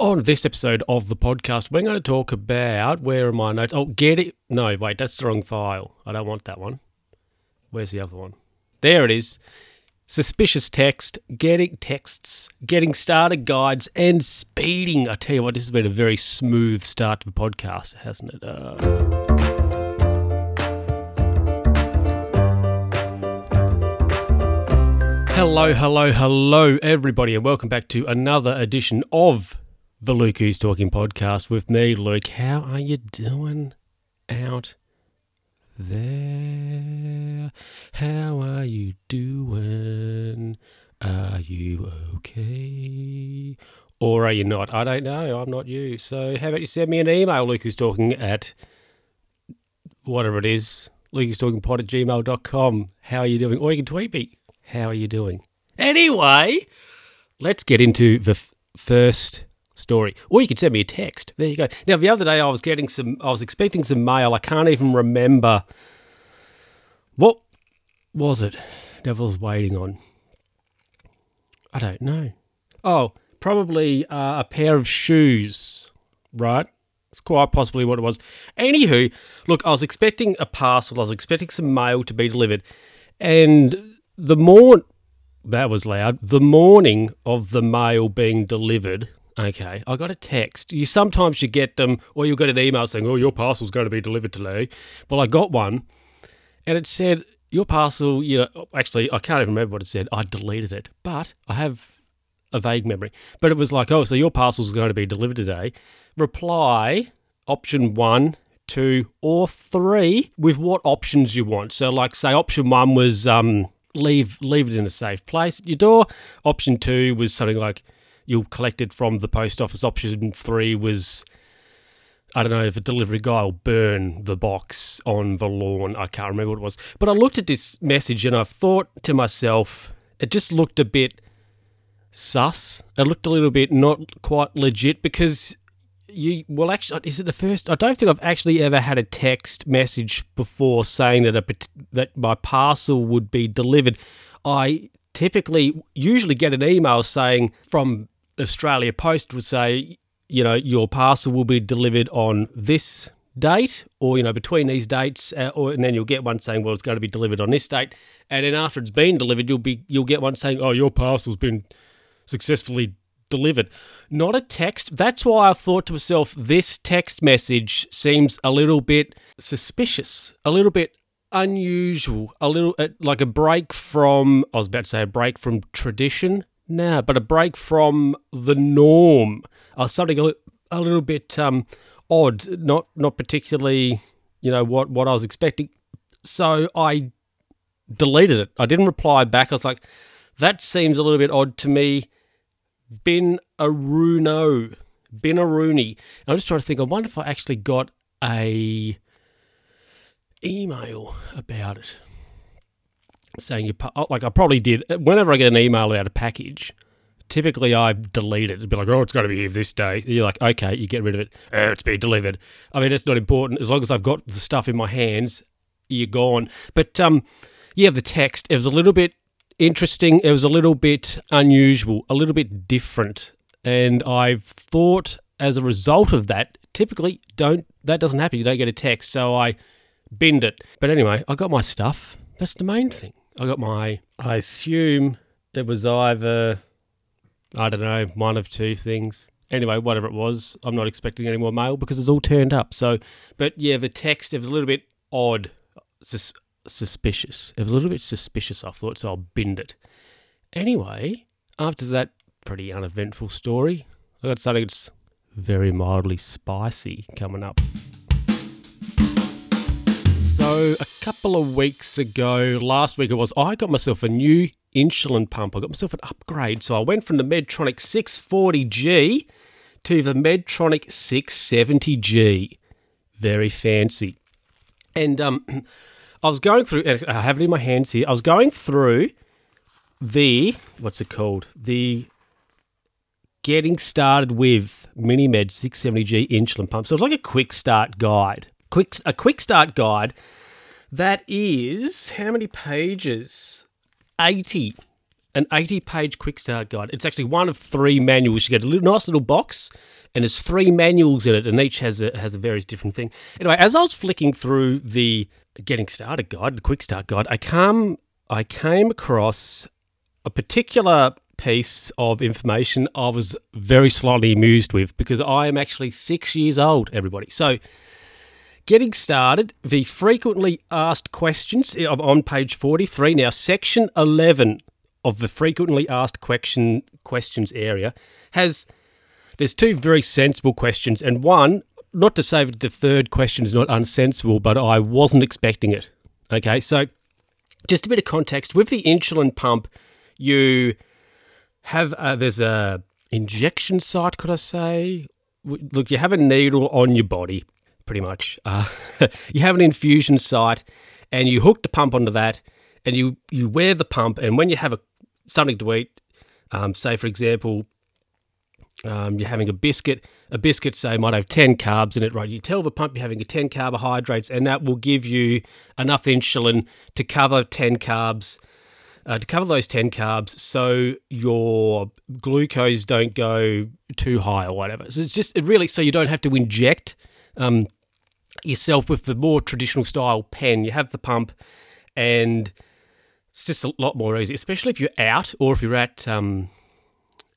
On this episode of the podcast, we're going to talk about where are my notes? Oh, get it. No, wait, that's the wrong file. I don't want that one. Where's the other one? There it is. Suspicious text, getting texts, getting started guides, and speeding. I tell you what, this has been a very smooth start to the podcast, hasn't it? Uh... Hello, hello, hello, everybody, and welcome back to another edition of the Luke Who's Talking podcast with me, Luke. How are you doing out there? How are you doing? Are you okay? Or are you not? I don't know. I'm not you. So, how about you send me an email, Luke Who's Talking at whatever it is, Luke Who's Talking pod at gmail.com. How are you doing? Or you can tweet me. How are you doing? Anyway, let's get into the f- first story. Or you could send me a text. There you go. Now, the other day I was getting some, I was expecting some mail. I can't even remember. What was it? Devil's waiting on. I don't know. Oh, probably uh, a pair of shoes, right? It's quite possibly what it was. Anywho, look, I was expecting a parcel. I was expecting some mail to be delivered, and the morn that was loud. The morning of the mail being delivered, okay, I got a text. You sometimes you get them, or you'll get an email saying, "Oh, your parcel's going to be delivered today." Well, I got one, and it said your parcel. You know, actually, I can't even remember what it said. I deleted it, but I have a vague memory. But it was like, "Oh, so your parcel's going to be delivered today." Reply option one two, or three with what options you want. So, like, say, option one was um, leave leave it in a safe place at your door. Option two was something like you'll collect it from the post office. Option three was I don't know if a delivery guy will burn the box on the lawn. I can't remember what it was. But I looked at this message and I thought to myself, it just looked a bit sus. It looked a little bit not quite legit because you well actually is it the first I don't think I've actually ever had a text message before saying that a that my parcel would be delivered. I typically usually get an email saying from Australia Post would say, you know, your parcel will be delivered on this date or you know between these dates uh, or and then you'll get one saying well it's going to be delivered on this date and then after it's been delivered you'll be you'll get one saying oh your parcel's been successfully delivered. Not a text. That's why I thought to myself, this text message seems a little bit suspicious, a little bit unusual, a little uh, like a break from, I was about to say a break from tradition. Nah, but a break from the norm. Uh, something a, a little bit um, odd, not not particularly, you know, what, what I was expecting. So I deleted it. I didn't reply back. I was like, that seems a little bit odd to me Ben Aruno. Ben Aruni. I'm just trying to think. I wonder if I actually got a email about it saying you oh, like I probably did. Whenever I get an email about a package, typically I delete it. It'd be like, oh, it's got to be here this day. You're like, okay, you get rid of it. Oh, it's been delivered. I mean, it's not important as long as I've got the stuff in my hands. You're gone. But um, yeah, the text. It was a little bit interesting. It was a little bit unusual, a little bit different. And I've thought as a result of that, typically don't that doesn't happen. You don't get a text. So I binned it. But anyway, I got my stuff. That's the main thing. I got my I assume it was either I don't know, one of two things. Anyway, whatever it was, I'm not expecting any more mail because it's all turned up. So, but yeah, the text it was a little bit odd sus- suspicious. It was a little bit suspicious, I thought, so I'll binned it. Anyway, after that pretty uneventful story, I got something that's very mildly spicy coming up. So, a couple of weeks ago, last week it was, I got myself a new insulin pump. I got myself an upgrade. So, I went from the Medtronic 640G to the Medtronic 670G. Very fancy. And um, I was going through, I have it in my hands here. I was going through the, what's it called? The getting started with MiniMed 670G insulin pump. So it's like a quick start guide. Quick, a quick start guide that is how many pages? 80. an 80 page quick start guide. It's actually one of three manuals. You get a little, nice little box, and there's three manuals in it, and each has a, has a various different thing. Anyway, as I was flicking through the getting started guide, the quick start guide, I come I came across a particular piece of information I was very slightly amused with because I am actually six years old, everybody. So, getting started, the frequently asked questions on page 43. Now, section 11 of the frequently asked question questions area has there's two very sensible questions and one not to say that the third question is not unsensible but I wasn't expecting it. Okay so just a bit of context. With the insulin pump you have uh, there's a injection site could I say? Look you have a needle on your body pretty much uh, you have an infusion site and you hook the pump onto that and you you wear the pump and when you have a something to eat. Um, say, for example, um, you're having a biscuit. A biscuit, say, might have 10 carbs in it, right? You tell the pump you're having a 10 carbohydrates, and that will give you enough insulin to cover 10 carbs, uh, to cover those 10 carbs so your glucose don't go too high or whatever. So it's just it really so you don't have to inject um, yourself with the more traditional style pen. You have the pump and it's just a lot more easy, especially if you're out or if you're at um,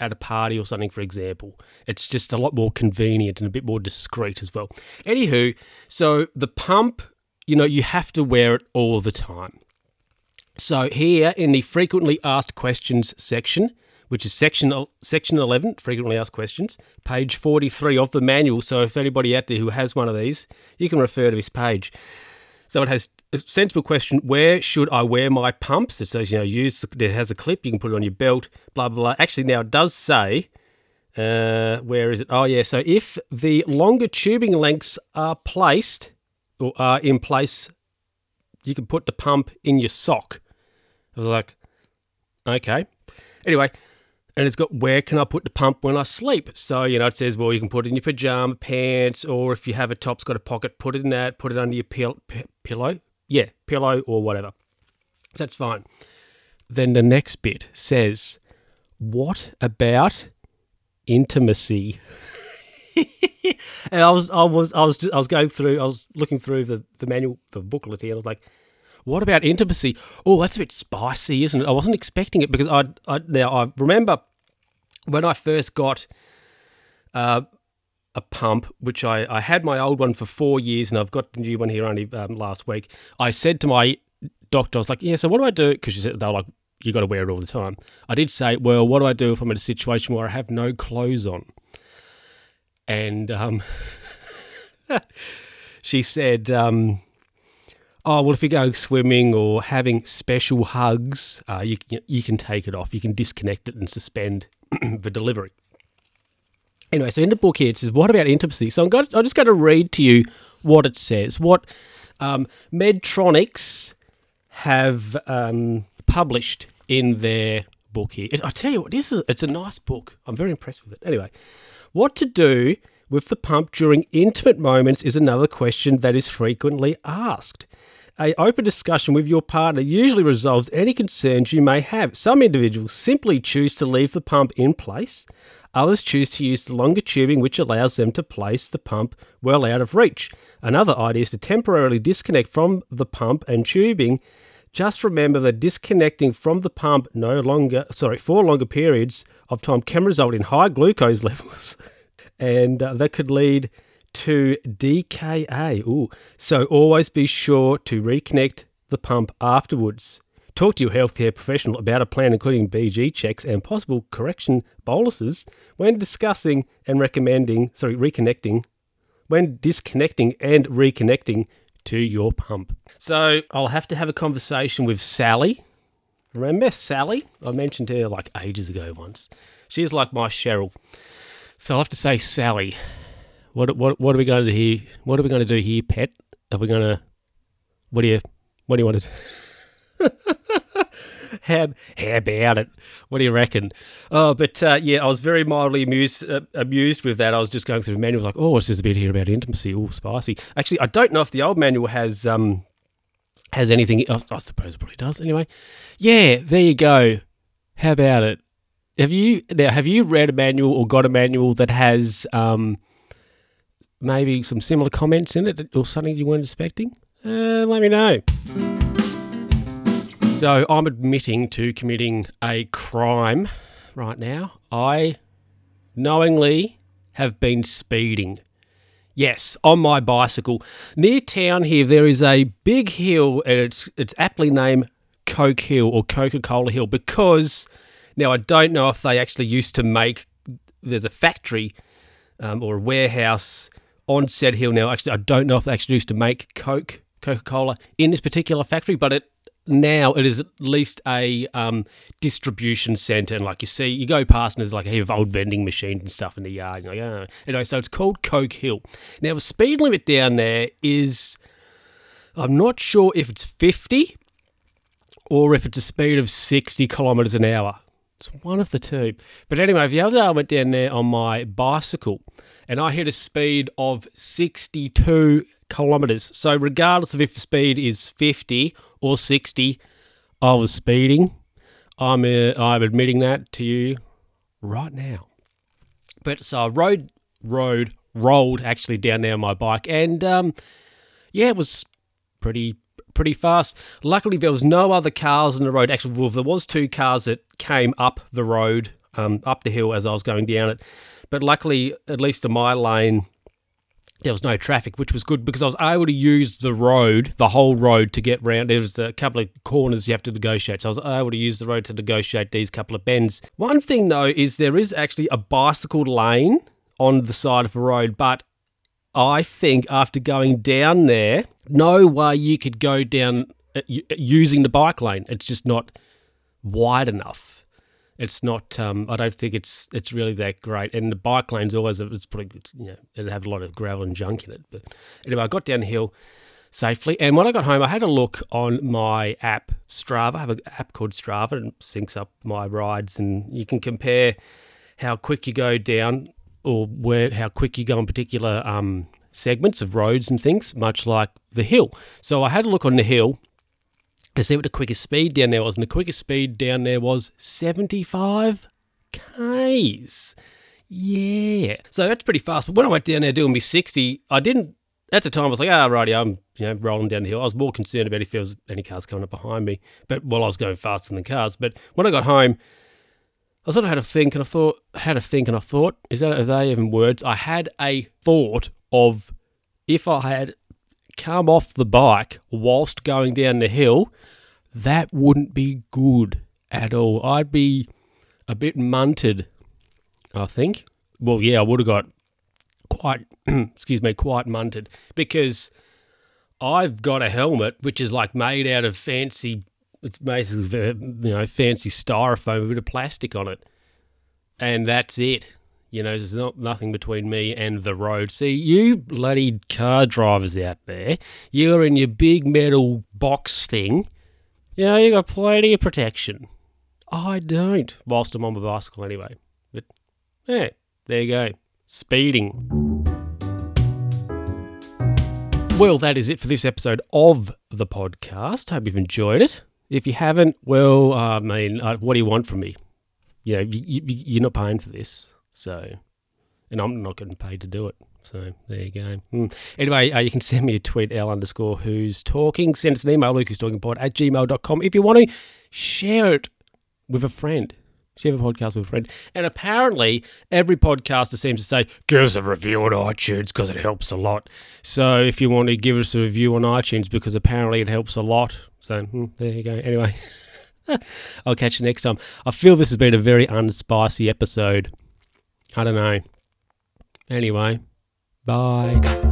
at a party or something, for example. It's just a lot more convenient and a bit more discreet as well. Anywho, so the pump, you know, you have to wear it all the time. So here in the frequently asked questions section, which is section section 11, frequently asked questions, page 43 of the manual. So if anybody out there who has one of these, you can refer to this page. So it has a sensible question where should I wear my pumps? It says, you know, use, it has a clip, you can put it on your belt, blah, blah, blah. Actually, now it does say, uh, where is it? Oh, yeah. So if the longer tubing lengths are placed or are in place, you can put the pump in your sock. I was like, okay. Anyway, and it's got where can I put the pump when I sleep? So, you know, it says, well, you can put it in your pajama pants, or if you have a top's got a pocket, put it in that, put it under your pill- p- pillow. Yeah, pillow or whatever. So that's fine. Then the next bit says, what about intimacy? and I was, I was, I was, just, I was going through, I was looking through the, the manual, the booklet here, and I was like, what about intimacy? Oh, that's a bit spicy, isn't it? I wasn't expecting it because I, I now I remember when I first got uh, a pump, which I, I had my old one for four years and I've got the new one here only um, last week. I said to my doctor, I was like, yeah, so what do I do? Because she said, they were like, you got to wear it all the time. I did say, well, what do I do if I'm in a situation where I have no clothes on? And um, she said, um, oh well if you're going swimming or having special hugs uh, you, you can take it off. You can disconnect it and suspend the delivery. Anyway so in the book here it says what about intimacy? So i'm, I'm just going to read to you what it says. What um, medtronics have um, published in their book here. I tell you what this is it's a nice book. I'm very impressed with it. Anyway what to do with the pump during intimate moments is another question that is frequently asked. A open discussion with your partner usually resolves any concerns you may have. Some individuals simply choose to leave the pump in place. Others choose to use the longer tubing, which allows them to place the pump well out of reach. Another idea is to temporarily disconnect from the pump and tubing. Just remember that disconnecting from the pump no longer, sorry, for longer periods of time can result in high glucose levels, and uh, that could lead to DKA. Ooh. So always be sure to reconnect the pump afterwards. Talk to your healthcare professional about a plan including BG checks and possible correction boluses when discussing and recommending, sorry, reconnecting, when disconnecting and reconnecting to your pump. So I'll have to have a conversation with Sally. Remember Sally? I mentioned her like ages ago once. She's like my Cheryl. So I'll have to say, Sally, what what what are we going to do here? What are we going to do here, pet? Are we going to? What do you? What do you want to? how, how about it? What do you reckon? Oh, but uh, yeah, I was very mildly amused uh, amused with that. I was just going through the manual, like, oh, just a bit here about intimacy. Oh, spicy. Actually, I don't know if the old manual has um has anything. Oh, I suppose it probably does. Anyway, yeah, there you go. How about it? Have you now? Have you read a manual or got a manual that has um, maybe some similar comments in it, or something you weren't expecting? Uh, let me know. So I'm admitting to committing a crime right now. I knowingly have been speeding. Yes, on my bicycle. Near town here, there is a big hill, and it's it's aptly named Coke Hill or Coca Cola Hill because now I don't know if they actually used to make. There's a factory um, or a warehouse on said hill now. Actually, I don't know if they actually used to make Coke, Coca Cola in this particular factory, but it now it is at least a um, distribution centre. And like you see, you go past and there's like a heap of old vending machines and stuff in the yard. You're like, oh. Anyway, so it's called Coke Hill. Now, the speed limit down there is, I'm not sure if it's 50 or if it's a speed of 60 kilometres an hour. It's one of the two. But anyway, the other day I went down there on my bicycle and I hit a speed of 62 kilometres. So, regardless of if the speed is 50 or 60, I was speeding. I'm, uh, I'm admitting that to you right now. But so I rode, rode, rolled actually down there on my bike, and um, yeah, it was pretty pretty fast. Luckily, there was no other cars on the road. Actually, well, there was two cars that came up the road, um, up the hill as I was going down it. But luckily, at least in my lane, there was no traffic, which was good because I was able to use the road, the whole road, to get round. There was a couple of corners you have to negotiate, so I was able to use the road to negotiate these couple of bends. One thing though is there is actually a bicycle lane on the side of the road, but I think after going down there, no way you could go down uh, using the bike lane. It's just not wide enough it's not. Um, I don't think it's it's really that great. And the bike lane's always it's pretty. You know, it have a lot of gravel and junk in it. But anyway, I got downhill safely. And when I got home, I had a look on my app Strava. I have an app called Strava and syncs up my rides, and you can compare how quick you go down or where how quick you go in particular um, segments of roads and things, much like the hill. So I had a look on the hill to see what the quickest speed down there was, and the quickest speed down there was 75 k's. Yeah, so that's pretty fast. But when I went down there doing me 60, I didn't. At the time, I was like, "Ah, oh, righty, I'm you know rolling down the hill." I was more concerned about if there was any cars coming up behind me, but while well, I was going faster than cars. But when I got home, I sort of had a think, and I thought, had a think, and I thought, is that are they even words? I had a thought of if I had come off the bike whilst going down the hill, that wouldn't be good at all. I'd be a bit munted, I think. Well, yeah, I would have got quite, excuse me, quite munted because I've got a helmet which is like made out of fancy, it's basically, you know, fancy styrofoam with a bit of plastic on it. And that's it. You know, there's not nothing between me and the road. See, you bloody car drivers out there, you're in your big metal box thing. You know, you got plenty of protection. I don't, whilst I'm on my bicycle anyway. But yeah, there you go. Speeding. Well, that is it for this episode of the podcast. Hope you've enjoyed it. If you haven't, well, I mean, uh, what do you want from me? You know, you, you, you're not paying for this. So, and I'm not getting paid to do it. So there you go. Mm. Anyway, uh, you can send me a tweet, L underscore who's talking. Send us an email, lukewhostalkingpod at gmail.com. If you want to share it with a friend, share a podcast with a friend. And apparently, every podcaster seems to say, give us a review on iTunes because it helps a lot. So if you want to give us a review on iTunes because apparently it helps a lot. So mm, there you go. Anyway, I'll catch you next time. I feel this has been a very unspicy episode. I don't know. Anyway, bye.